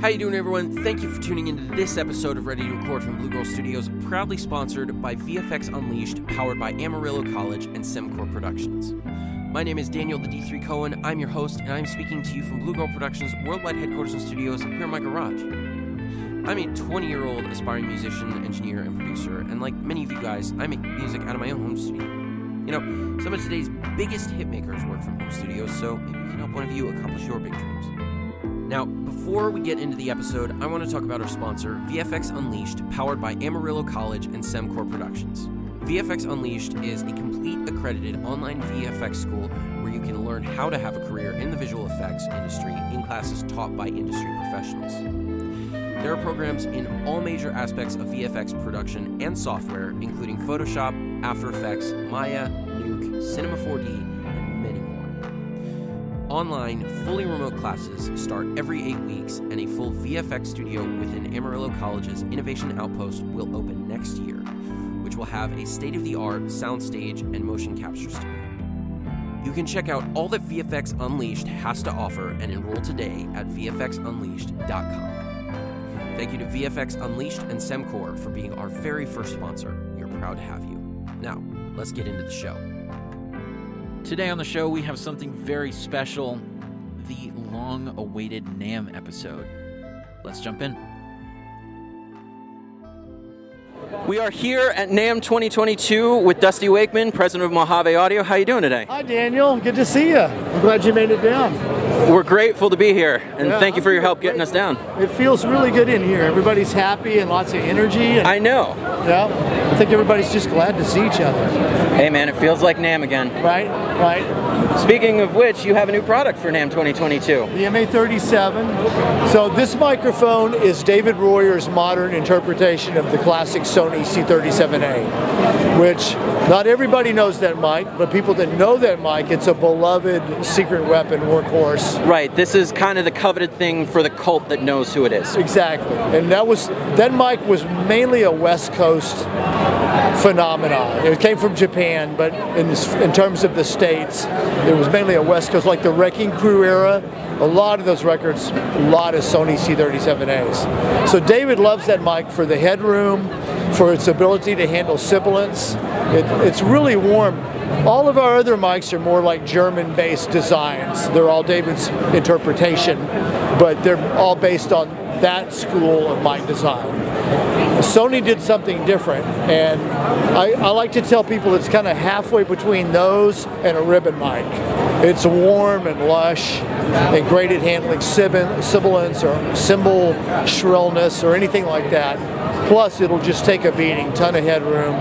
How you doing, everyone? Thank you for tuning into this episode of Ready to Record from Blue Girl Studios, proudly sponsored by VFX Unleashed, powered by Amarillo College and Semcor Productions. My name is Daniel the D3 Cohen. I'm your host, and I'm speaking to you from Blue Girl Productions' worldwide headquarters and studios here in my garage. I'm a 20-year-old aspiring musician, engineer, and producer, and like many of you guys, I make music out of my own home studio. You know, some of today's biggest hitmakers work from home studios, so maybe we can help one of you accomplish your big dreams. Now, before we get into the episode, I want to talk about our sponsor, VFX Unleashed, powered by Amarillo College and Semcor Productions. VFX Unleashed is a complete accredited online VFX school where you can learn how to have a career in the visual effects industry in classes taught by industry professionals. There are programs in all major aspects of VFX production and software, including Photoshop, After Effects, Maya, Nuke, Cinema 4D, and many more. Online, fully remote classes start every eight weeks, and a full VFX studio within Amarillo College's Innovation Outpost will open next year, which will have a state of the art soundstage and motion capture studio. You can check out all that VFX Unleashed has to offer and enroll today at VFXUnleashed.com. Thank you to VFX Unleashed and Semcor for being our very first sponsor. We are proud to have you. Now, let's get into the show. Today on the show, we have something very special the long awaited NAMM episode. Let's jump in. We are here at NAMM 2022 with Dusty Wakeman, president of Mojave Audio. How are you doing today? Hi, Daniel. Good to see you. I'm glad you made it down. We're grateful to be here, and Yeah, thank you for your good. help getting us down. It feels really good in here. Everybody's happy and lots of energy. And, I know. yeah, I think everybody's just glad to see each other. Hey man, it feels like NAMM again. Right? Right. Speaking of which, you have a new product for NAMM 2022. The MA37. So this microphone is David Royer's modern interpretation of the classic Sony C37A, which not everybody knows that mic, but people that know that mic, it's a beloved secret weapon workhorse. Right, this is kind of the coveted thing for the cult that knows who it is. Exactly. And that was that mic was mainly a West Coast phenomenon. It came from Japan, but in in terms of the states, it was mainly a West Coast, like the Wrecking Crew era. A lot of those records, a lot of Sony C37As. So David loves that mic for the headroom, for its ability to handle sibilance. It, it's really warm. All of our other mics are more like German-based designs. They're all David's interpretation, but they're all based on that school of mic design. Sony did something different, and I, I like to tell people it's kind of halfway between those and a ribbon mic. It's warm and lush and great at handling sibilance or cymbal shrillness or anything like that. Plus, it'll just take a beating, ton of headroom.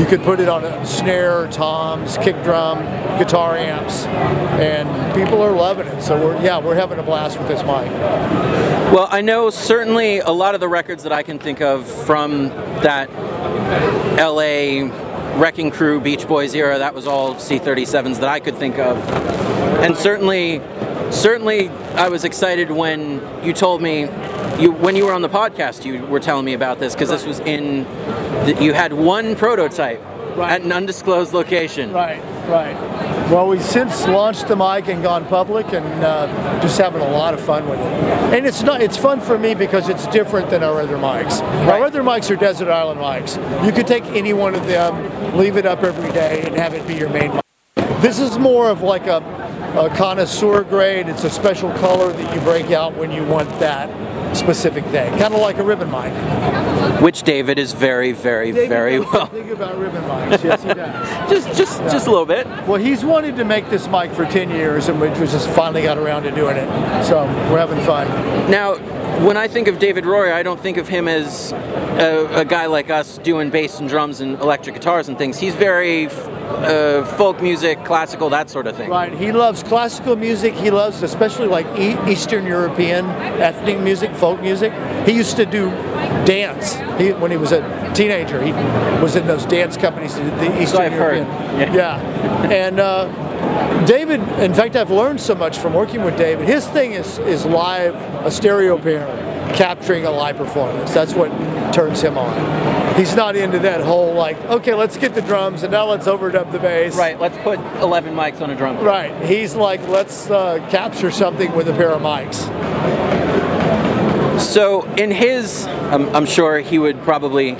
You could put it on a snare, toms, kick drum, guitar amps, and people are loving it. So we're yeah, we're having a blast with this mic. Well, I know certainly a lot of the records that I can think of from that LA Wrecking Crew Beach Boys era, that was all C37s that I could think of. And certainly certainly I was excited when you told me you when you were on the podcast you were telling me about this because this was in. You had one prototype Right. at an undisclosed location. Right, right. Well, we've since launched the mic and gone public, and uh, just having a lot of fun with it. And it's not it's fun for me because it's different than our other mics. Right. Our other mics are desert island mics. You could take any one of them, leave it up every day, and have it be your main mic. This is more of like a, a connoisseur grade. It's a special color that you break out when you want that specific thing. Kind of like a ribbon mic. Which David is very, very, David very well. Think about ribbon mics. Yes, he does. Just just just a little bit. Well, he's wanted to make this mic for 10 years, and we just finally got around to doing it. So we're having fun. Now, when I think of David Royer, I don't think of him as a, a guy like us doing bass and drums and electric guitars and things. He's very uh, folk music, classical, that sort of thing. Right. He loves classical music. He loves, especially like e- Eastern European ethnic music, folk music. He used to do dance he, when he was a teenager. He was in those dance companies, the- the Eastern heard. European. Yeah. Yeah. And uh, David, in fact, I've learned so much from working with David. His thing is is live, a stereo pair, capturing a live performance. That's what turns him on. He's not into that whole like, okay, let's get the drums and now let's overdub the bass. Right, let's put 11 mics on a drum. kit. Right. He's like, let's uh, capture something with a pair of mics. So, in his, I'm, I'm sure he would probably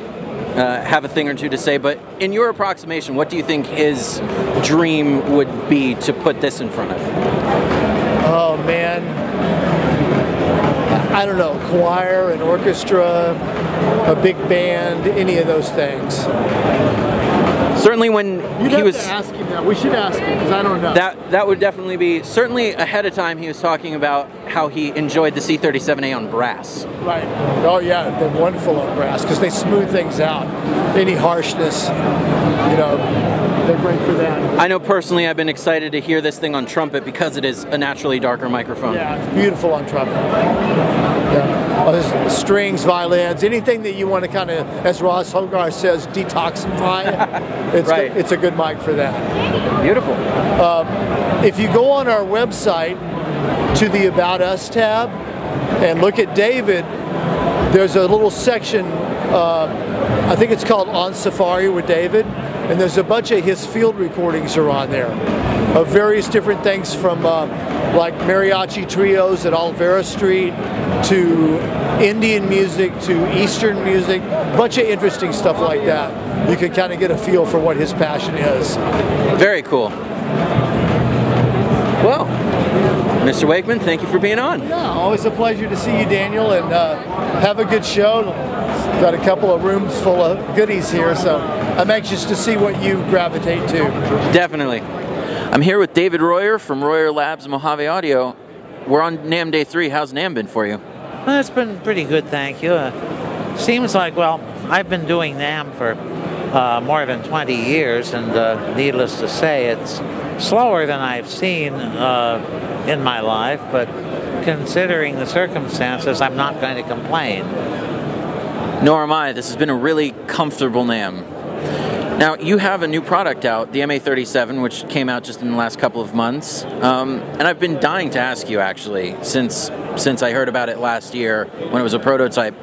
uh, have a thing or two to say, but in your approximation, what do you think his dream would be to put this in front of? Oh man, I don't know, choir, an orchestra, a big band, any of those things. Certainly, when You'd he was to ask him that. We should ask him because I don't know. that that would definitely be certainly ahead of time. He was talking about how he enjoyed the C37A on brass. right. Oh yeah, they're wonderful on brass because they smooth things out. Any harshness, you know, they're great for that. I know personally, I've been excited to hear this thing on trumpet because it is a naturally darker microphone. Yeah, it's beautiful on trumpet. Yeah. Oh, strings, violins, anything that you want to kind of, as Ross Hogarth says, detoxify. It's Right. It's a good mic for that. Beautiful. If you go on our website to the About Us tab and look at David, there's a little section, uh, I think it's called On Safari with David, and there's a bunch of his field recordings are on there of various different things from uh, like mariachi trios at Olvera Street to Indian music to Eastern music, a bunch of interesting stuff like that. You can kind of get a feel for what his passion is. Very cool. Well, Mr. Wakeman, thank you for being on. Yeah, always a pleasure to see you, Daniel, and uh, have a good show. Got a couple of rooms full of goodies here, so I'm anxious to see what you gravitate to. Definitely. I'm here with David Royer from Royer Labs Mojave Audio. We're on NAMM Day 3. How's NAMM been for you? Well, it's been pretty good, thank you. Uh, seems like, well, I've been doing NAMM for uh, more than 20 years, and uh, needless to say, it's slower than I've seen uh, in my life, but considering the circumstances, I'm not going to complain. Nor am I. This has been a really comfortable NAMM. Now, you have a new product out, the MA37, which came out just in the last couple of months. Um, and I've been dying to ask you, actually, since, since I heard about it last year when it was a prototype.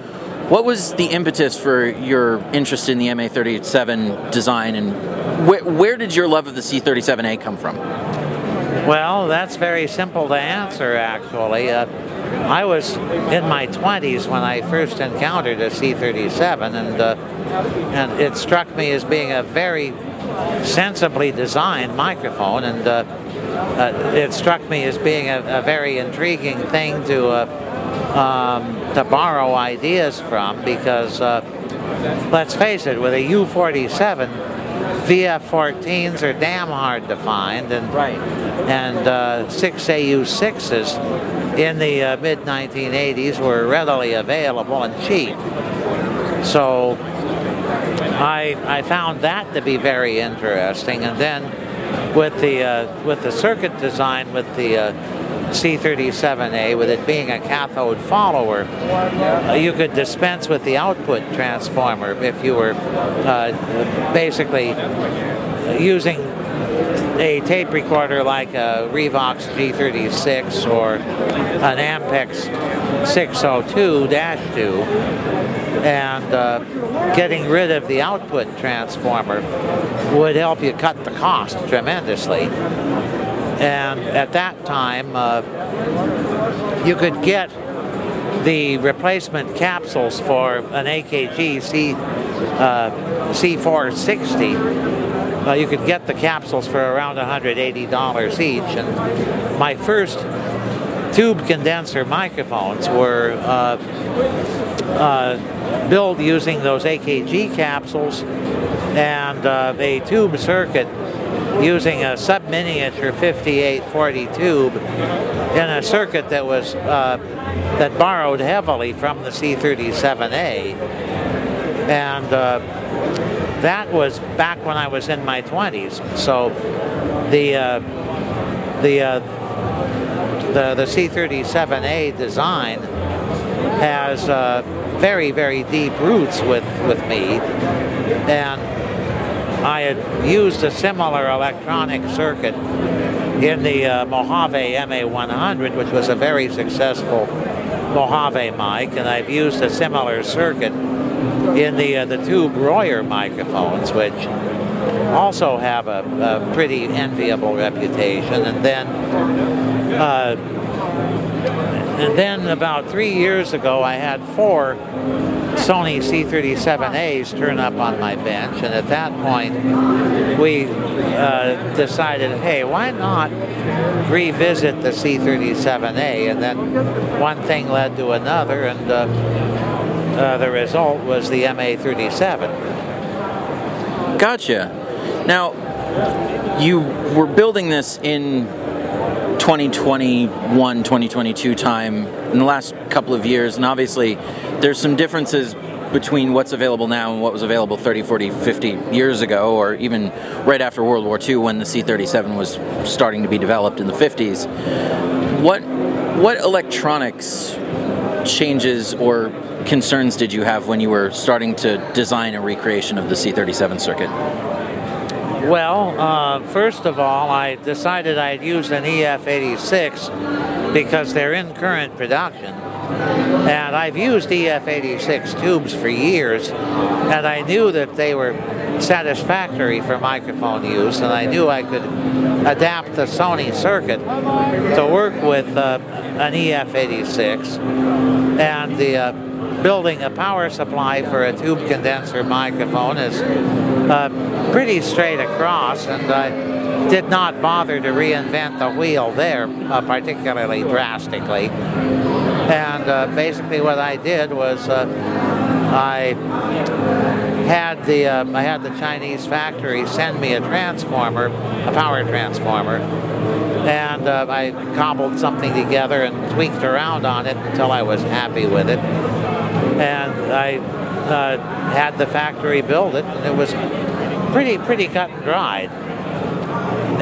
What was the impetus for your interest in the MA37 design, and wh- where did your love of the C37A come from? Well, that's very simple to answer, actually. Uh, I was in my 20s when I first encountered a C-37, and uh, and it struck me as being a very sensibly designed microphone, and uh, uh, it struck me as being a, a very intriguing thing to uh, um, to borrow ideas from, because uh, let's face it, with a U-47. VF-14s are damn hard to find, and Right. and uh, 6AU6s in the uh, mid 1980s were readily available and cheap. So I I found that to be very interesting, and then with the uh, with the circuit design with the uh, C37A, with it being a cathode follower, uh, you could dispense with the output transformer if you were uh, basically using a tape recorder like a Revox G36 or an Ampex 602-2 and uh, getting rid of the output transformer would help you cut the cost tremendously. And at that time, uh, you could get the replacement capsules for an AKG C, uh, C460 uh, you could get the capsules for around $180 each. And my first tube condenser microphones were uh, uh, built using those AKG capsules and uh, a tube circuit using a sub-miniature 5840 tube in a circuit that was uh, that borrowed heavily from the C37A. And uh, that was back when I was in my 20s. So the uh, the the the C37A design has uh, very very deep roots with with me, and I had used a similar electronic circuit in the uh, Mojave MA100, which was a very successful Mojave mic, and I've used a similar circuit in the uh, the tube Royer microphones, which also have a, a pretty enviable reputation. And then uh, and then about three years ago, I had four Sony C37As turn up on my bench, and at that point, we uh, decided, hey, why not revisit the C37A? And then one thing led to another, and uh, uh, the result was the MA37. Gotcha. Now, you were building this in 2021, 2022 time in the last couple of years, and obviously there's some differences between what's available now and what was available 30, 40, 50 years ago, or even right after World War II when the C 37 was starting to be developed in the 50s. What, what electronics changes or concerns did you have when you were starting to design a recreation of the C 37 circuit? Well, uh, first of all, I decided I'd use an EF86 because they're in current production. And I've used EF86 tubes for years, and I knew that they were satisfactory for microphone use, and I knew I could adapt the Sony circuit to work with uh, an EF86. And the uh, building a power supply for a tube condenser microphone is uh, pretty straight across, and I did not bother to reinvent the wheel there uh, particularly drastically. And uh, basically, what I did was uh, I had the uh, I had the Chinese factory send me a transformer, a power transformer, and uh, I cobbled something together and tweaked around on it until I was happy with it and I uh, had the factory build it, and it was pretty pretty cut and dried.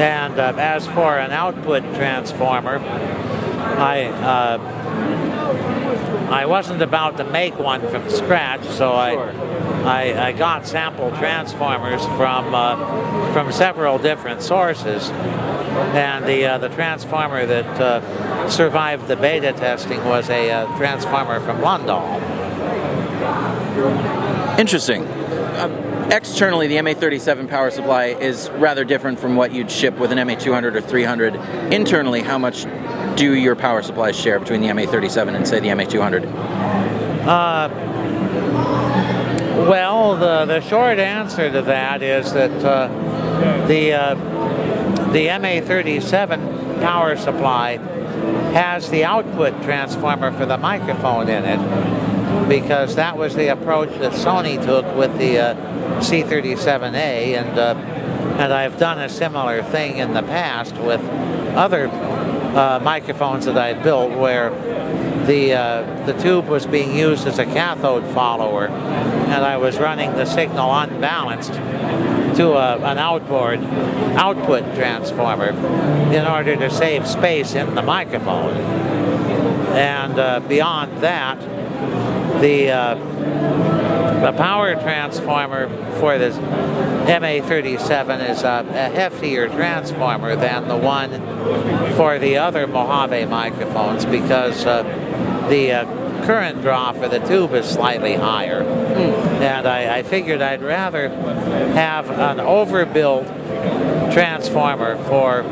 And uh, as for an output transformer, I uh, I wasn't about to make one from scratch, so I I, I got sample transformers from uh, from several different sources, and the uh, the transformer that uh, survived the beta testing was a transformer from Lundahl. Interesting. Uh, externally, the MA37 power supply is rather different from what you'd ship with an MA200 or 300. Internally, how much do your power supplies share between the MA37 and, say, the MA200? Uh, well, the, the short answer to that is that uh, the, uh, the MA37 power supply has the output transformer for the microphone in it because that was the approach that Sony took with the uh, C37A, and uh, and I've done a similar thing in the past with other uh, microphones that I built where the uh, the tube was being used as a cathode follower, and I was running the signal unbalanced to a, an outboard output transformer in order to save space in the microphone. And uh, beyond that, the uh, the power transformer for this MA37 is a, a, heftier transformer than the one for the other Mojave microphones because uh, the uh, current draw for the tube is slightly higher. Mm. And I, I, figured I'd rather have an overbuilt transformer for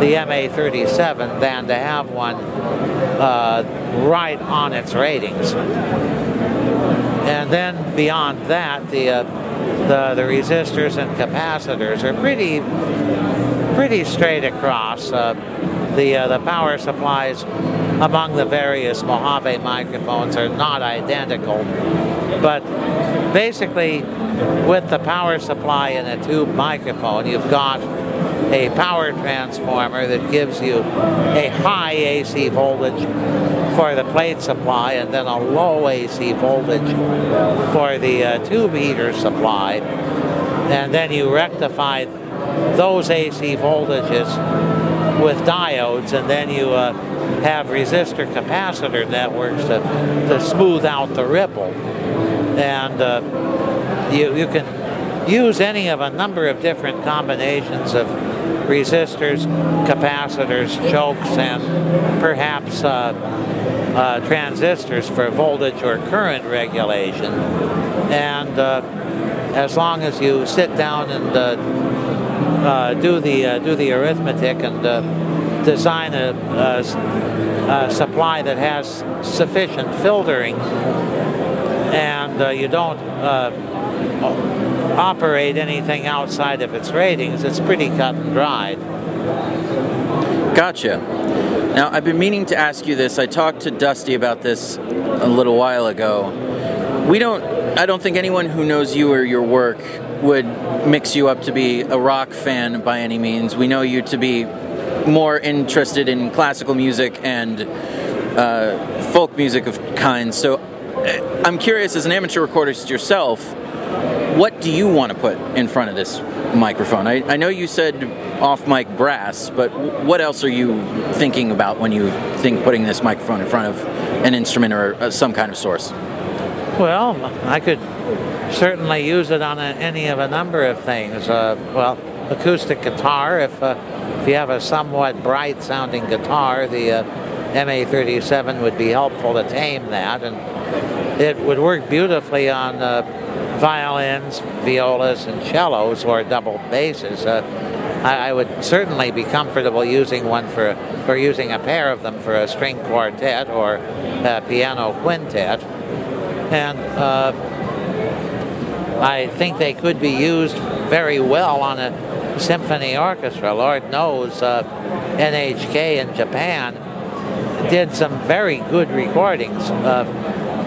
the MA37 than to have one uh, right on its ratings. And then beyond that, the, uh, the, the resistors and capacitors are pretty pretty straight across. Uh, the uh, the power supplies among the various Mojave microphones are not identical, but basically, with the power supply in a tube microphone, you've got a power transformer that gives you a high AC voltage for the plate supply and then a low AC voltage for the uh, tube heater supply. And then you rectify those AC voltages with diodes and then you uh, have resistor capacitor networks to, to smooth out the ripple. And uh, you, you can use any of a number of different combinations of resistors, capacitors, chokes, and perhaps uh, uh, transistors for voltage or current regulation. And uh, as long as you sit down and uh, uh, do the uh, do the arithmetic and design a, a, supply that has sufficient filtering and uh, you don't uh, operate anything outside of its ratings, it's pretty cut and dried. Gotcha. Now, I've been meaning to ask you this. I talked to Dusty about this a little while ago. We don't, I don't think anyone who knows you or your work would mix you up to be a rock fan by any means. We know you to be more interested in classical music and uh, folk music of kinds. So uh, I'm curious, as an amateur recordist yourself, what do you want to put in front of this microphone? I, I know you said off mic brass, but what else are you thinking about when you think putting this microphone in front of an instrument or uh, some kind of source? Well, I could certainly use it on a, any of a number of things. Uh, well, acoustic guitar, if, uh, if you have a somewhat bright sounding guitar, the uh, MA37 would be helpful to tame that. And it would work beautifully on uh, violins, violas, and cellos or double basses. I, I, would certainly be comfortable using one for, for using a pair of them for a string quartet or a piano quintet. And uh, I think they could be used very well on a symphony orchestra. Lord knows uh, NHK in Japan did some very good recordings of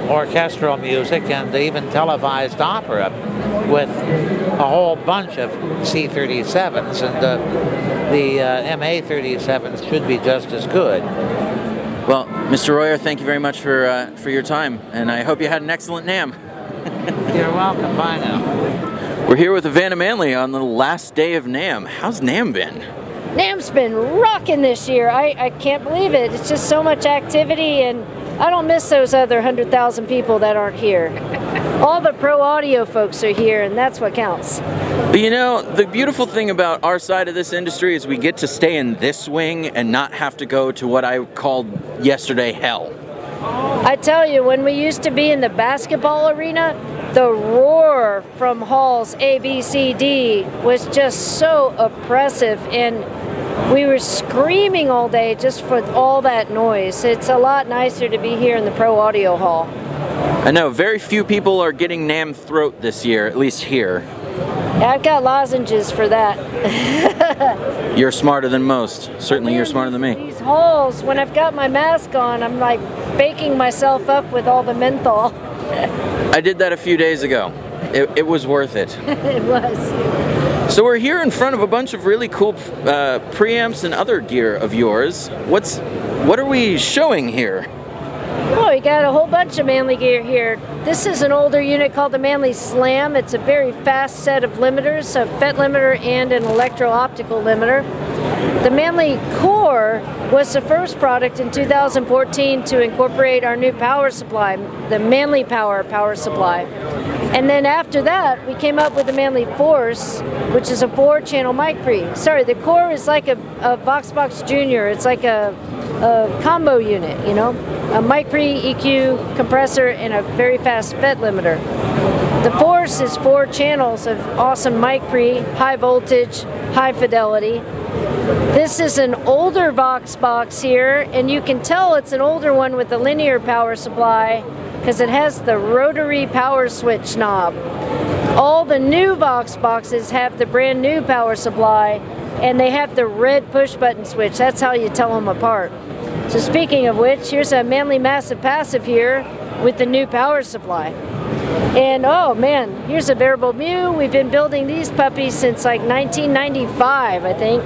orchestral music and even televised opera with a whole bunch of C-37s, and uh, the uh, MA-37s should be just as good. Well, Mr. Royer, thank you very much for uh, for your time, and I hope you had an excellent NAMM. You're welcome. Bye now. We're here with EveAnna Manley on the last day of NAMM. How's NAMM been? NAMM's been rocking this year. I, I can't believe it. It's just so much activity and I don't miss those other 100,000 people that aren't here. All the pro audio folks are here, and that's what counts. But you know, the beautiful thing about our side of this industry is we get to stay in this wing and not have to go to what I called yesterday hell. I tell you, when we used to be in the basketball arena, the roar from halls A, B, C, D was just so oppressive and we were screaming all day just for all that noise. It's a lot nicer to be here in the Pro Audio Hall. I know, very few people are getting NAMM throat this year, at least here. Yeah, I've got lozenges for that. you're smarter than most. Certainly, you're smarter than me. These halls, when I've got my mask on, I'm like baking myself up with all the menthol. I did that a few days ago. It, it was worth it. it was. So we're here in front of a bunch of really cool uh, preamps and other gear of yours. What's what are we showing here? Oh, we got a whole bunch of Manley gear here. This is an older unit called the Manley Slam. It's a very fast set of limiters, a FET limiter and an electro-optical limiter. The Manley Core was the first product in 2014 to incorporate our new power supply, the Manley Power power supply. And then after that, we came up with the Manley Force, which is a four-channel mic pre. Sorry, the core is like a, a VoxBox Junior. It's like a, a combo unit, you know, a mic pre, EQ, compressor, and a very fast FET limiter. The Force is four channels of awesome mic pre, high voltage, high fidelity. This is an older VoxBox here, and you can tell it's an older one with a linear power supply because it has the rotary power switch knob. All the new Vox boxes have the brand new power supply and they have the red push button switch. That's how you tell them apart. So speaking of which, here's a Manley Massive Passive here with the new power supply. And oh man, here's a variable mu. We've been building these puppies since like 1995, I think.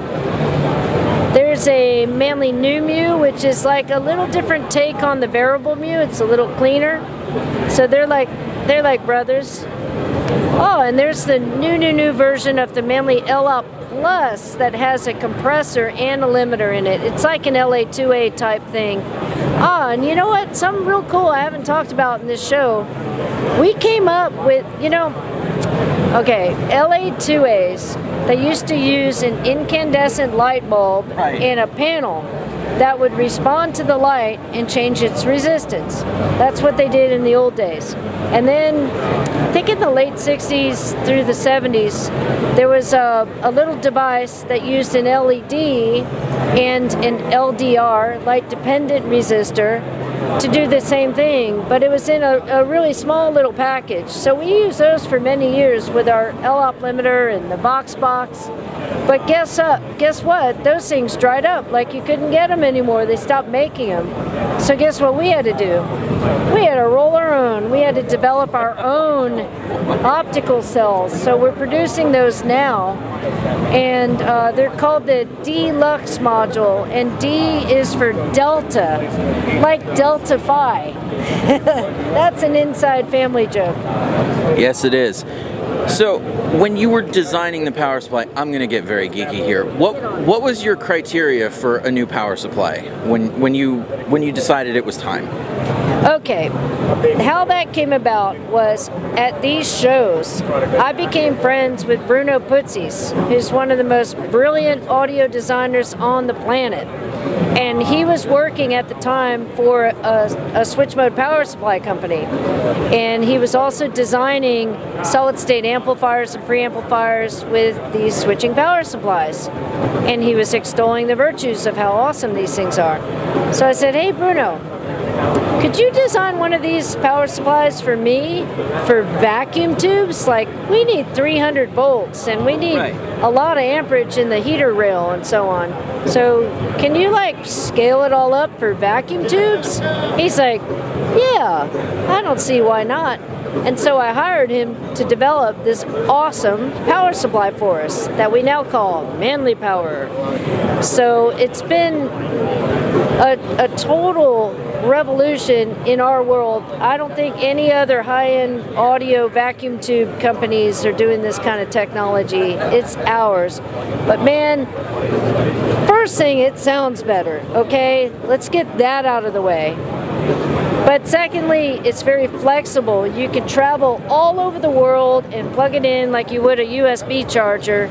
There's a Manley Nu Mu, which is like a little different take on the variable mu. It's a little cleaner. So they're like they're like brothers. Oh, and there's the new new new version of the Manley LA Plus that has a compressor and a limiter in it. It's like an LA2A type thing. Ah, and you know what? Something real cool I haven't talked about in this show. We came up with, you know, okay, LA2As they used to use an incandescent light bulb right. and a panel. that would respond to the light and change its resistance. That's what they did in the old days. And then, I think in the late 60s through the 70s, there was a, a little device that used an LED and an LDR, light dependent resistor, to do the same thing, but it was in a, a, really small little package. So we used those for many years with our LOP limiter and the Vox box. But guess uh, guess what? Those things dried up. Like you couldn't get them anymore. They stopped making them. So guess what we had to do? We had to roll our own. We had to develop our own optical cells. So we're producing those now, and uh, they're called the Deluxe module. And D is for Delta, like Delta Phi. That's an inside family joke. Yes, it is. So, when you were designing the power supply, I'm going to get very geeky here. What what was your criteria for a new power supply when when you when you decided it was time? Okay, how that came about was at these shows, I became friends with Bruno Putzeys, who's one of the most brilliant audio designers on the planet. And he was working at the time for a, a switch mode power supply company. And he was also designing solid state amplifiers and preamplifiers with these switching power supplies. And he was extolling the virtues of how awesome these things are. So I said, Hey, Bruno, could you design one of these power supplies for me for vacuum tubes? Like, we need 300 volts and we need right. a lot of amperage in the heater rail and so on. So, can you like scale it all up for vacuum tubes? He's like, Yeah, I don't see why not. And so I hired him to develop this awesome power supply for us that we now call Manley Power. So it's been a, a total revolution in our world. I don't think any other high end audio vacuum tube companies are doing this kind of technology. It's ours. But man, first thing, it sounds better, okay? Let's get that out of the way. But secondly, it's very flexible. You can travel all over the world and plug it in like you would a USB charger,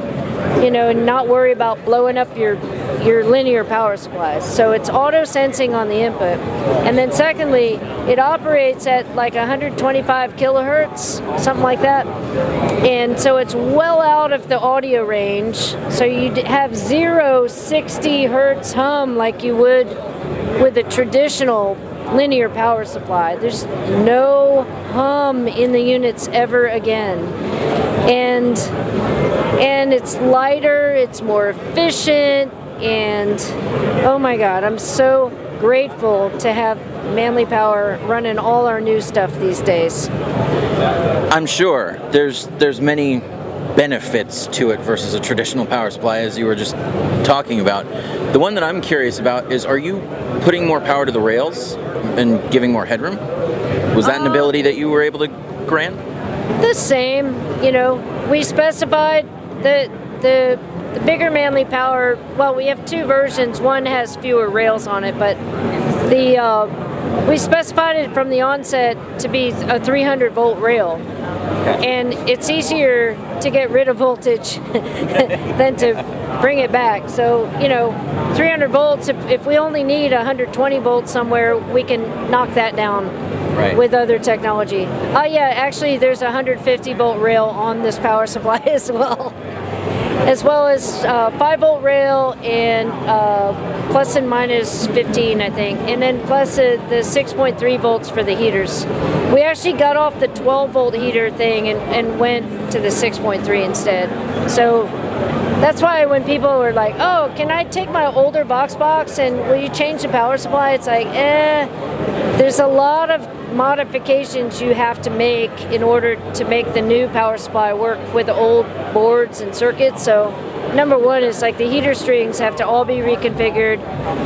you know, and not worry about blowing up your your linear power supplies. So it's auto sensing on the input. And then secondly, it operates at like 125 kilohertz, something like that. And so it's well out of the audio range. So you have zero 60 hertz hum like you would with a traditional linear power supply. There's no hum in the units ever again. And and it's lighter, it's more efficient, and oh my god, I'm so grateful to have Manley Power running all our new stuff these days. I'm sure there's there's many benefits to it versus a traditional power supply as you were just talking about. The one that I'm curious about is are you putting more power to the rails and giving more headroom? Was that an uh, ability that you were able to grant? The same, you know, we specified the the the bigger Manley Power. Well, we have two versions. One has fewer rails on it, but the uh, we specified it from the onset to be a 300 volt rail and it's easier to get rid of voltage than to bring it back. So, you know, 300 volts, if, if we only need 120 volts somewhere, we can knock that down right. with other technology. Oh, yeah, actually, there's a 150 volt rail on this power supply as well as well as uh, 5 volt rail and uh, plus and minus 15, I think, and then plus the 6.3 volts for the heaters. We actually got off the 12 volt heater thing and, and went to the 6.3 instead. So that's why when people were like, "Oh, can I take my older Vox box and will you change the power supply?" It's like, eh. There's a lot of modifications you have to make in order to make the new power supply work with the old boards and circuits. So number one is like the heater strings have to all be reconfigured.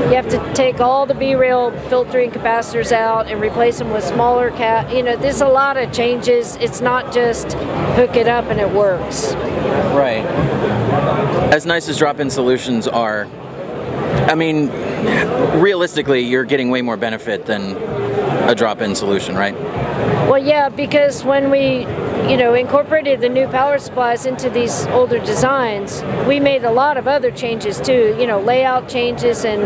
You have to take all the B-rail filtering capacitors out and replace them with smaller cap. You know, there's a lot of changes. It's not just hook it up and it works. Right. As nice as drop-in solutions are, I mean, realistically, you're getting way more benefit than a drop-in solution, right? Well, yeah, because when we, you know, incorporated the new power supplies into these older designs, we made a lot of other changes too. You know, layout changes and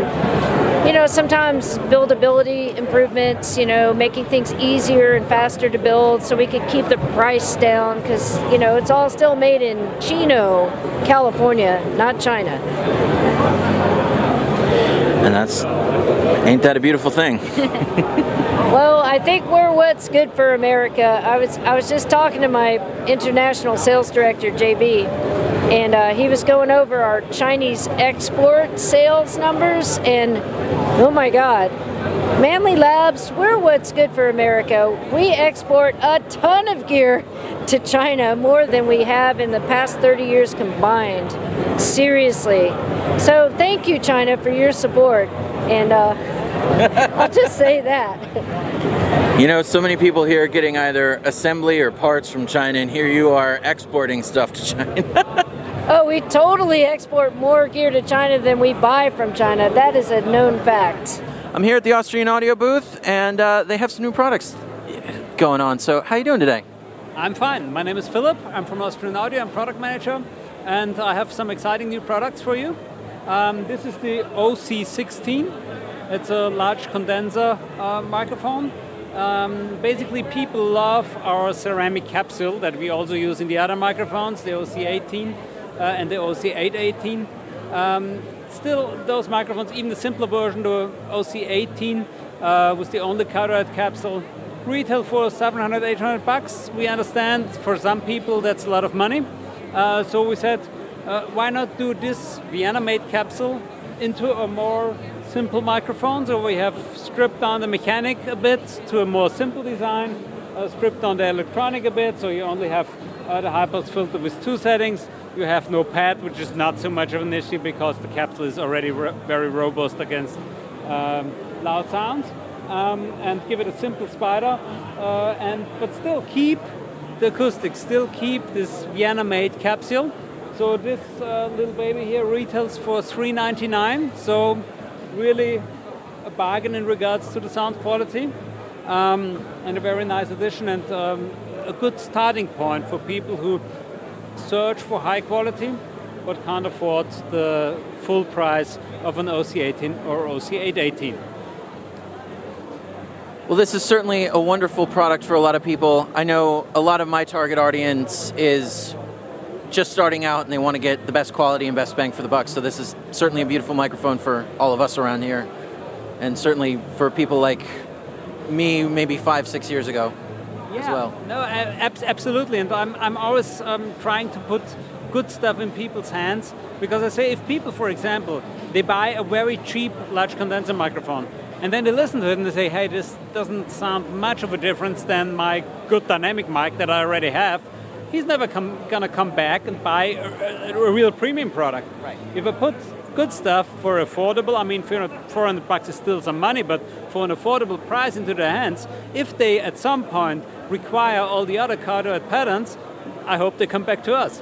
you know, sometimes buildability improvements, you know, making things easier and faster to build so we could keep the price down because, you know, it's all still made in Chino, California, not China. And that's, ain't that a beautiful thing? Well, I think we're what's good for America. I was I was just talking to my international sales director JB, and uh, he was going over our Chinese export sales numbers, and oh my God, Manley Labs, we're what's good for America. We export a ton of gear to China, more than we have in the past 30 years combined. Seriously. So thank you, China, for your support, and. Uh, I'll just say that. You know, so many people here getting either assembly or parts from China, and here you are exporting stuff to China. oh, we totally export more gear to China than we buy from China. That is a known fact. I'm here at the Austrian Audio booth, and uh, they have some new products going on. So, how are you doing today? I'm fine. My name is Philip. I'm from Austrian Audio. I'm product manager, and I have some exciting new products for you. Um, this is the OC16. It's a large condenser uh, microphone. Um, basically, people love our ceramic capsule that we also use in the other microphones, the OC18 uh, and the OC818. Um, still, those microphones, even the simpler version, the OC18 uh, was the only cardioid capsule, retail for 700, 800 bucks. We understand for some people that's a lot of money. Uh, so we said, uh, why not do this Vienna-made capsule into a more simple microphone? So we have stripped down the mechanic a bit to a more simple design, uh, stripped down the electronic a bit, so you only have uh, the high pass filter with two settings. You have no pad, which is not so much of an issue because the capsule is already ro very robust against um, loud sounds. Um, and give it a simple spider, uh, and but still keep the acoustics, still keep this Vienna-made capsule. So this uh, little baby here retails for 3.99. So really a bargain in regards to the sound quality um, and a very nice addition and um, a good starting point for people who search for high quality but can't afford the full price of an OC18 or OC818. Well, this is certainly a wonderful product for a lot of people. I know a lot of my target audience is just starting out and they want to get the best quality and best bang for the buck. So this is certainly a beautiful microphone for all of us around here, and certainly for people like me, maybe five, six years ago yeah, as well. No, absolutely, and I'm I'm always um, trying to put good stuff in people's hands because I say if people, for example, they buy a very cheap large condenser microphone. And then they listen to it and they say, hey, this doesn't sound much of a difference than my good dynamic mic that I already have he's never come, gonna come back and buy a, a, a, real premium product. Right. If I put good stuff for affordable, I mean, 400 bucks is still some money, but for an affordable price into their hands, if they at some point require all the other cardioid patterns, I hope they come back to us.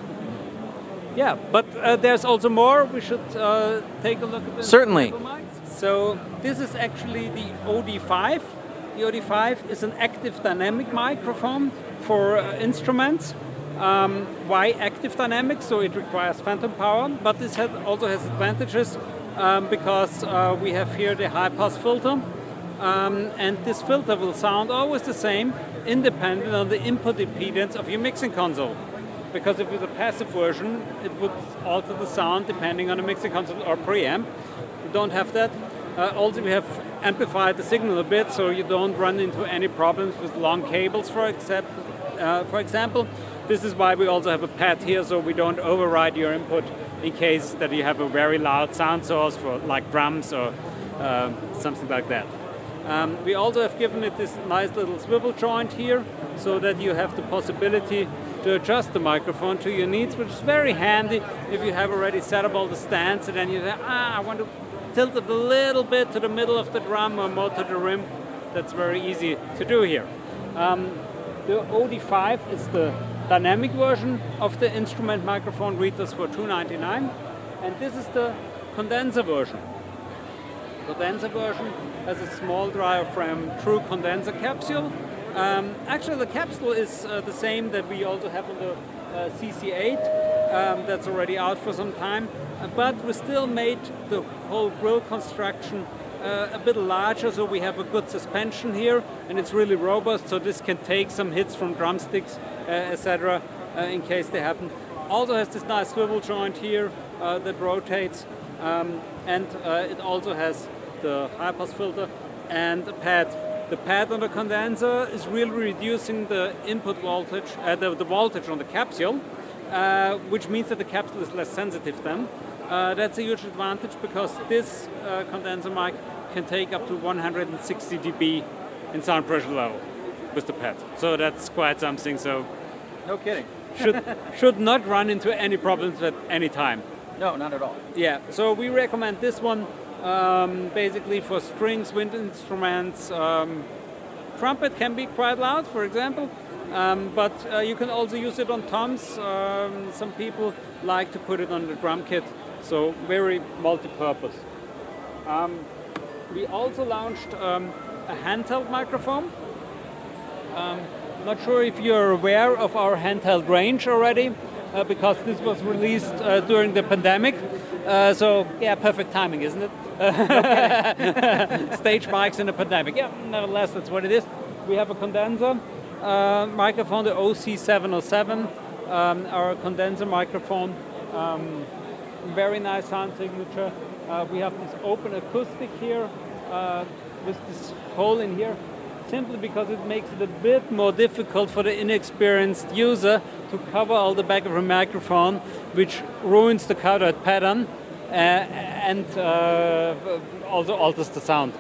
Yeah, but uh, there's also more. We should uh, take a look at this. Certainly. So this is actually the OD5. The OD5 is an active dynamic microphone for uh, instruments. Um, why active dynamics? So it requires phantom power, but this has, also has advantages um, because uh, we have here the high pass filter, um, and this filter will sound always the same, independent on the input impedance of your mixing console. Because if it's a passive version, it would alter the sound depending on the mixing console or preamp. You don't have that. Uh, also, we have amplified the signal a bit so you don't run into any problems with long cables, for, except, uh, for example. This is why we also have a pad here so we don't override your input in case that you have a very loud sound source for like drums or uh, something like that. Um, we also have given it this nice little swivel joint here so that you have the possibility to adjust the microphone to your needs, which is very handy if you have already set up all the stands and then you say, ah, I want to tilt it a little bit to the middle of the drum or more to the rim. That's very easy to do here. Um, the OD5 is the dynamic version of the instrument microphone readers for 299 and this is the condenser version. Condenser version has a small diaphragm true condenser capsule. Um, actually the capsule is uh, the same that we also have on the uh, CC8 um, that's already out for some time but we still made the whole grill construction uh, a bit larger, so we have a good suspension here, and it's really robust, so this can take some hits from drumsticks, uh, etc., uh, in case they happen. Also has this nice swivel joint here uh, that rotates, um, and uh, it also has the high pass filter and a pad. The pad on the condenser is really reducing the input voltage, uh, the, the voltage on the capsule, uh, which means that the capsule is less sensitive then. Uh, that's a huge advantage because this uh, condenser mic can take up to 160 dB in sound pressure level with the pad. So that's quite something. So No kidding. should should not run into any problems at any time. No, not at all. Yeah, so we recommend this one um, basically for strings, wind instruments. Um, trumpet can be quite loud, for example, um, but uh, you can also use it on toms. Um, some people like to put it on the drum kit, so very multi-purpose. Um, we also launched um, a handheld microphone. Um, not sure if you're aware of our handheld range already, uh, because this was released uh, during the pandemic. Uh, so yeah, perfect timing, isn't it? Stage mics in a pandemic. Yeah, nevertheless, that's what it is. We have a condenser uh, microphone, the OC707, um, our condenser microphone. Um, very nice sound signature. Uh, we have this open acoustic here uh, with this hole in here, simply because it makes it a bit more difficult for the inexperienced user to cover all the back of a microphone, which ruins the cardioid pattern uh, and uh, also alters the sound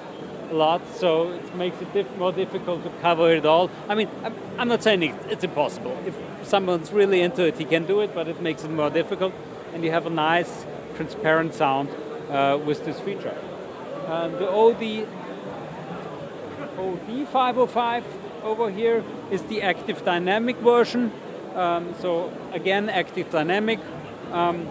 a lot. So it makes it diff- more difficult to cover it all. I mean, I'm not saying it's impossible. If someone's really into it, he can do it, but it makes it more difficult. And you have a nice, transparent sound uh, with this feature. And the OD OD505 over here is the active dynamic version. Um, so again, active dynamic. Um,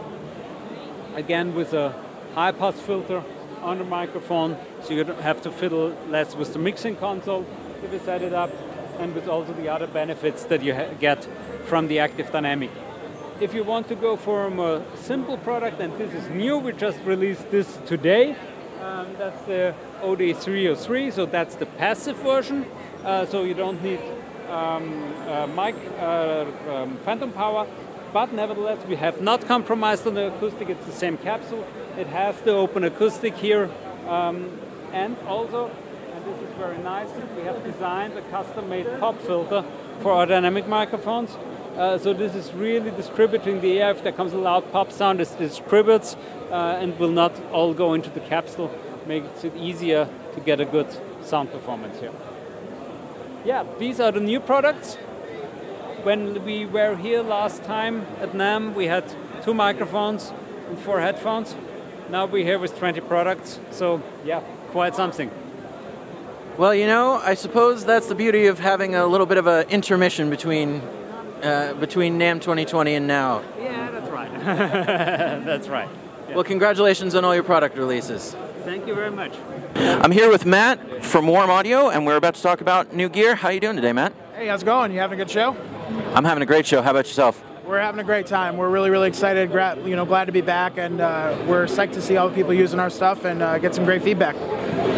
again with a high pass filter on the microphone, so you don't have to fiddle less with the mixing console if you set it up, and with also the other benefits that you get from the active dynamic. If you want to go for a simple product, and this is new, we just released this today. Um, that's the OD303, so that's the passive version. Uh, so you don't need um, uh, mic, uh, um, phantom power, but nevertheless, we have not compromised on the acoustic. It's the same capsule. It has the open acoustic here, um, and also, and this is very nice, we have designed a custom-made pop filter for our dynamic microphones. Uh, so this is really distributing the air. If there comes a loud pop sound, it distributes uh, and will not all go into the capsule. Makes it easier to get a good sound performance here. Yeah, these are the new products. When we were here last time at NAMM, we had two microphones and four headphones. Now we're here with 20 products. So yeah, quite something. Well, you know, I suppose that's the beauty of having a little bit of an intermission between uh, between NAMM 2020 and now. Yeah, that's right. that's right. Well, congratulations on all your product releases. Thank you very much. I'm here with Matt from Warm Audio, and we're about to talk about new gear. How you doing today, Matt? Hey, how's it going? You having a good show? I'm having a great show. How about yourself? We're having a great time. We're really, really excited. Gra- you know, glad to be back, and uh, we're psyched to see all the people using our stuff and uh, get some great feedback.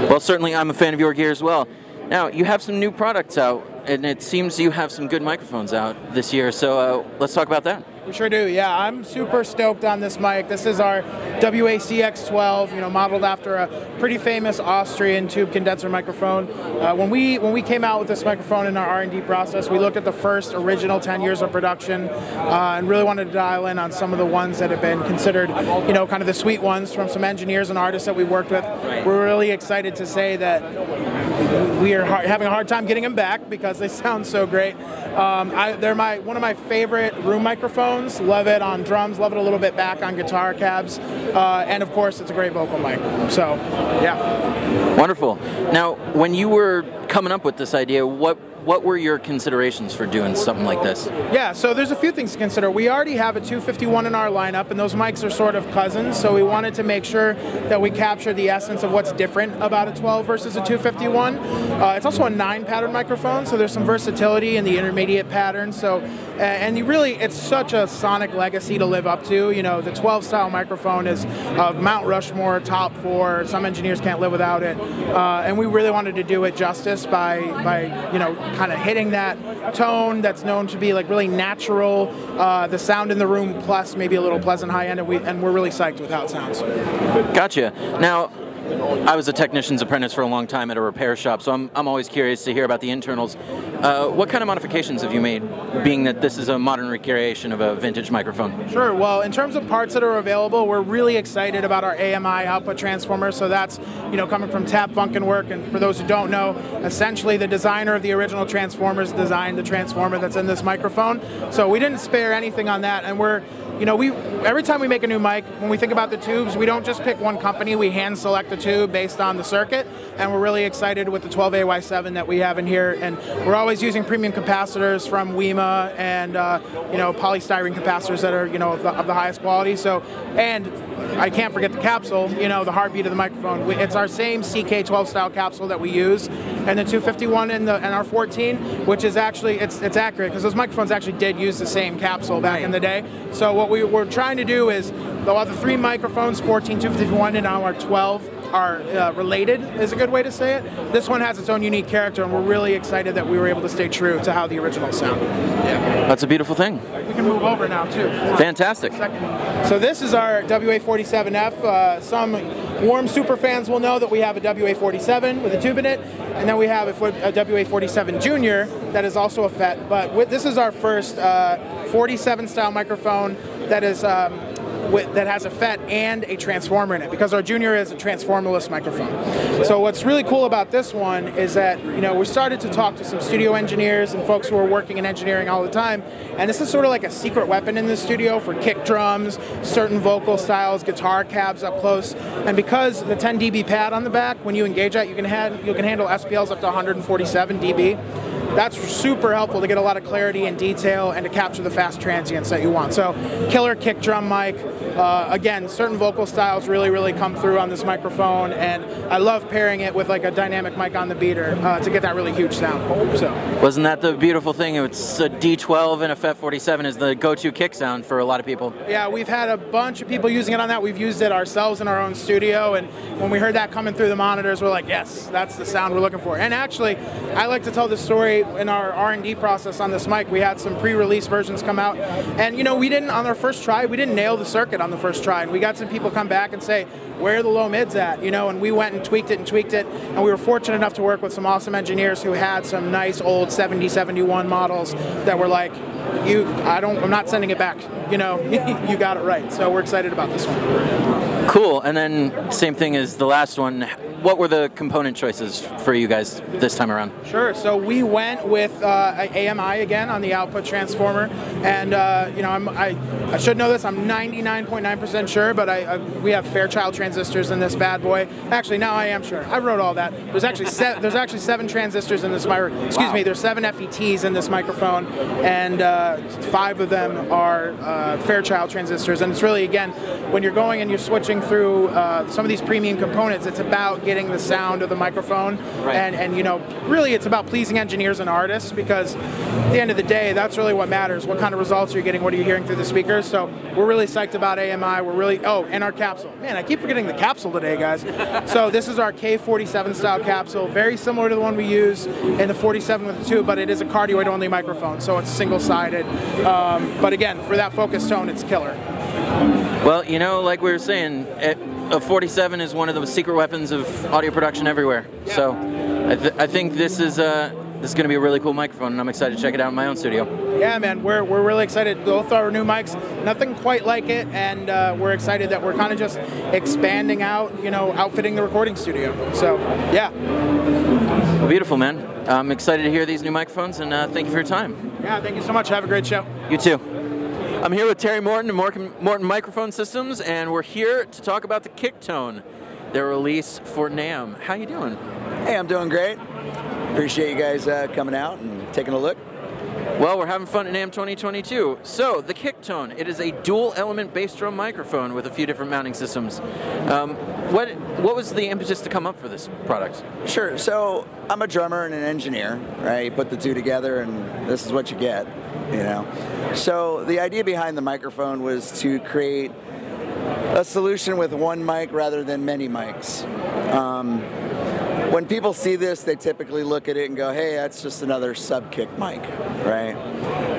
Well, certainly I'm a fan of your gear as well. Now, you have some new products out, and it seems you have some good microphones out this year. So uh, let's talk about that. We sure do. Yeah, I'm super stoked on this mic. This is our WACX12, you know, modeled after a pretty famous Austrian tube condenser microphone. Uh, when we when we came out with this microphone in our R&D process, we looked at the first original 10 years of production uh, and really wanted to dial in on some of the ones that have been considered, you know, kind of the sweet ones from some engineers and artists that we worked with. We're really excited to say that we are hard, having a hard time getting them back because they sound so great. Um, I, they're my one of my favorite room microphones. Love it on drums. Love it a little bit back on guitar cabs, uh, and of course, it's a great vocal mic. So, yeah. Wonderful. Now, when you were coming up with this idea, what what were your considerations for doing something like this? Yeah, so there's a few things to consider. We already have a 251 in our lineup, and those mics are sort of cousins, so we wanted to make sure that we capture the essence of what's different about a 12 versus a 251. Uh, it's also a nine pattern microphone, so there's some versatility in the intermediate pattern. So, and really, it's such a sonic legacy to live up to. You know, the 12 style microphone is uh, Mount Rushmore, top four. Some engineers can't live without it, uh, and we really wanted to do it justice by by you know kind of hitting that tone that's known to be like really natural, uh, the sound in the room plus maybe a little pleasant high end, and we and we're really psyched with how it sounds. Gotcha. Now, I was a technician's apprentice for a long time at a repair shop, so I'm, I'm always curious to hear about the internals. Uh, what kind of modifications have you made, being that this is a modern recreation of a vintage microphone? Sure. Well, in terms of parts that are available, we're really excited about our AMI output transformer. So that's you know coming from TAB-Funkenwerk, and for those who don't know, essentially the designer of the original Transformers designed the transformer that's in this microphone. So we didn't spare anything on that, and we're you know, we every time we make a new mic, when we think about the tubes, we don't just pick one company. We hand select the tube based on the circuit, and we're really excited with the 12AY7 that we have in here. And we're always using premium capacitors from WIMA and uh, you know polystyrene capacitors that are you know of the, of the highest quality. So, and I can't forget the capsule, you know, the heartbeat of the microphone. It's our same CK12 style capsule that we use, and the 251 and the and our 14, which is actually it's it's accurate because those microphones actually did use the same capsule back in the day. So what we were trying to do is, though the three microphones, 14, 251, and now our 12 are uh, related is a good way to say it. This one has its own unique character, and we're really excited that we were able to stay true to how the original sounded. Yeah. That's a beautiful thing. We can move over now too. Fantastic. So this is our WA47F. Uh, some warm super fans will know that we have a WA47 with a tube in it, and then we have a, a WA47 Junior that is also a FET. But with, this is our first uh, 47 style microphone that is um, that has a FET and a transformer in it because our junior is a transformerless microphone. So what's really cool about this one is that you know we started to talk to some studio engineers and folks who are working in engineering all the time, and this is sort of like a secret weapon in the studio for kick drums, certain vocal styles, guitar cabs up close, and because the 10 dB pad on the back, when you engage that, you can have you can handle SPLs up to 147 dB that's super helpful to get a lot of clarity and detail and to capture the fast transients that you want. So, killer kick drum mic. Uh, again, certain vocal styles really, really come through on this microphone, and I love pairing it with like a dynamic mic on the beater uh, to get that really huge sound. So, wasn't that the beautiful thing? It's a D12 and a FET47 is the go-to kick sound for a lot of people. Yeah, we've had a bunch of people using it on that. We've used it ourselves in our own studio, and when we heard that coming through the monitors, we're like, yes, that's the sound we're looking for. And actually, I like to tell the story in our R&D process on this mic, we had some pre-release versions come out, and you know, we didn't on our first try, we didn't nail the circuit on the first try, and we got some people come back and say, where are the low mids at? You know, and we went and tweaked it and tweaked it, and we were fortunate enough to work with some awesome engineers who had some nice old 70, 71 models that were like, you, I don't, I'm not sending it back. You know, you got it right. So we're excited about this one. Cool. And then same thing as the last one. What were the component choices for you guys this time around? Sure. So we went with uh, AMI again on the output transformer, and uh, you know, I'm, I, I should know this. I'm 99.9% sure, but I, I, we have Fairchild transistors in this bad boy. Actually, now I am sure. I wrote all that. There's actually se- there's actually seven transistors in this microphone. Excuse wow. me. There's seven FETs in this microphone, and uh, five of them are uh, Fairchild transistors. And it's really again, when you're going and you're switching through uh, some of these premium components, it's about getting the sound of the microphone. Right. And, and, you know, really it's about pleasing engineers and artists because at the end of the day, that's really what matters. What kind of results are you getting? What are you hearing through the speakers? So we're really psyched about AMI. We're really, oh, and our capsule. Man, I keep forgetting the capsule today, guys. so this is our K47 style capsule, very similar to the one we use in the 47 with the tube, but it is a cardioid only microphone, so it's single sided. Um, but again, for that focus tone, it's killer. Well, you know, like we were saying, it, a 47 is one of the secret weapons of audio production everywhere. Yeah. So I, th- I, think this is uh, this is going to be a really cool microphone, and I'm excited to check it out in my own studio. Yeah, man, we're, we're really excited. Both our new mics, nothing quite like it, and uh, we're excited that we're kind of just expanding out, you know, outfitting the recording studio. So, yeah. Well, beautiful, man. I'm excited to hear these new microphones, and uh, thank you for your time. Yeah, thank you so much. Have a great show. You too. I'm here with Terry Morton and Morton Microphone Systems, and we're here to talk about the Kicktone, their release for NAMM. How you doing? Hey, I'm doing great. Appreciate you guys uh, coming out and taking a look. Well, we're having fun at NAMM 2022. So, the Kicktone, it is a dual element bass drum microphone with a few different mounting systems. Um, what what was the impetus to come up for this product? Sure. So, I'm a drummer and an engineer, right? You put the two together and this is what you get, you know. So, the idea behind the microphone was to create a solution with one mic rather than many mics. Um, when people see this, they typically look at it and go, hey, that's just another sub kick mic, right?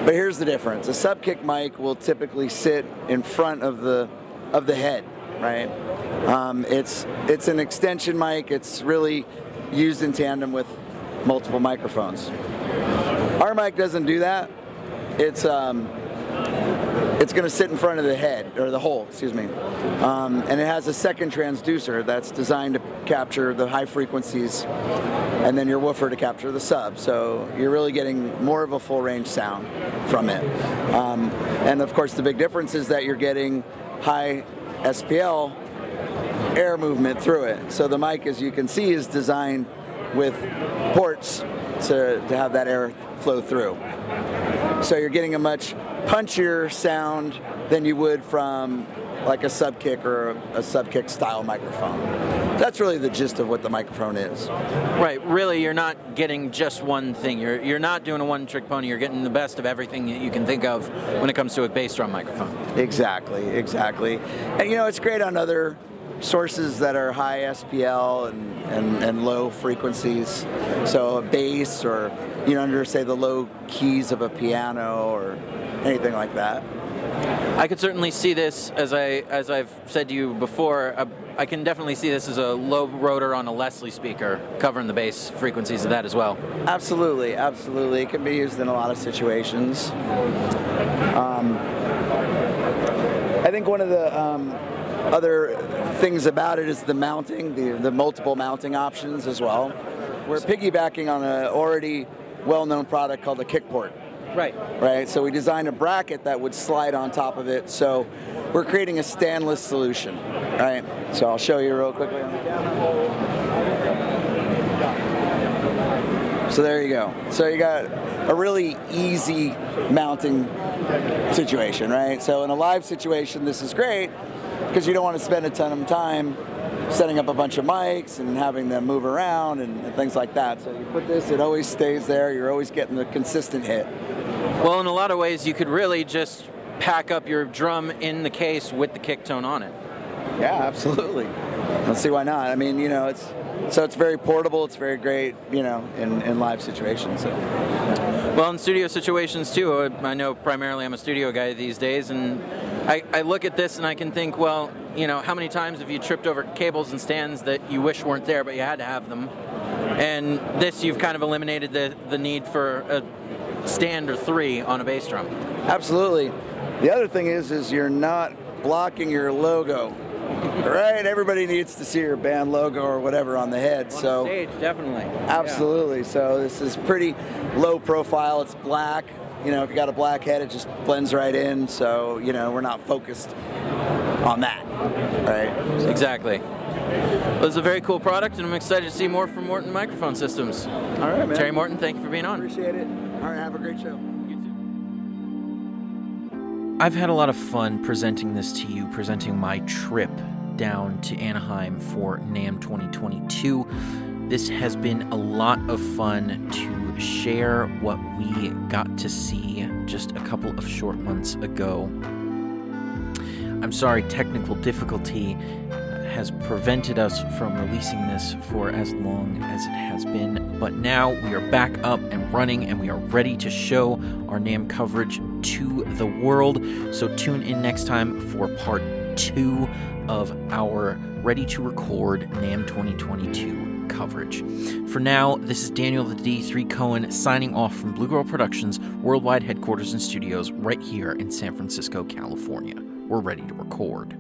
But here's the difference. A sub kick mic will typically sit in front of the of the head, right? Um, it's it's an extension mic. It's really used in tandem with multiple microphones. Our mic doesn't do that. It's um, it's going to sit in front of the head or the hole, excuse me, um, and it has a second transducer that's designed to capture the high frequencies, and then your woofer to capture the sub. So you're really getting more of a full range sound from it. Um, and of course, the big difference is that you're getting high SPL air movement through it. So the mic, as you can see, is designed with ports to, to have that air flow through. So you're getting a much punchier sound than you would from like a sub kick or a, a sub kick style microphone. That's really the gist of what the microphone is. Right. Really, you're not getting just one thing. You're you're not doing a one trick pony. You're getting the best of everything that you can think of when it comes to a bass drum microphone. Exactly. Exactly. And you know, it's great on other sources that are high SPL and, and, and low frequencies. So a bass or you know, under say the low keys of a piano or anything like that. I could certainly see this as I as I've said to you before. Uh, I can definitely see this as a low rotor on a Leslie speaker, covering the bass frequencies of that as well. Absolutely, absolutely. It can be used in a lot of situations. Um, I think one of the um, other things about it is the mounting, the, the multiple mounting options as well. We're piggybacking on an already well-known product called the Kickport. Right. Right. So we designed a bracket that would slide on top of it. So we're creating a standless solution. Right. So I'll show you real quickly on the camera. So there you go. So you got a really easy mounting situation, right? So in a live situation, this is great because you don't want to spend a ton of time setting up a bunch of mics and having them move around and, and, things like that. So you put this, it always stays there. You're always getting the consistent hit. Well, in a lot of ways, you could really just pack up your drum in the case with the Kicktone on it. Yeah, absolutely. Let's see why not. I mean, you know, it's so it's very portable. It's very great, you know, in, in live situations. So. Well, in studio situations too. I know primarily I'm a studio guy these days, and I, I look at this and I can think, well, you know, how many times have you tripped over cables and stands that you wish weren't there, but you had to have them? And this, you've kind of eliminated the, the need for a stand or three on a bass drum. Absolutely. The other thing is, is you're not blocking your logo. right, everybody needs to see your band logo or whatever on the head. On so stage, definitely. Absolutely. Yeah. So this is pretty low profile. It's black. You know, if you got a black head, it just blends right in. So you know, we're not focused on that, right? Exactly. Well, this is a very cool product, and I'm excited to see more from Morton Microphone Systems. All right, man. Terry Morton, thank you for being on. Appreciate it. All right, have a great show. I've had a lot of fun presenting this to you, presenting my trip down to Anaheim for NAMM 2022. This has been a lot of fun to share what we got to see just a couple of short months ago. I'm sorry, technical difficulty has prevented us from releasing this for as long as it has been. But now we are back up and running and we are ready to show our NAMM coverage to the world. So tune in next time for part two of our ready to record NAMM 2022 coverage. For now, this is Daniel the D3 Cohen signing off from Blue Girl Productions worldwide headquarters and studios right here in San Francisco, California. We're ready to record.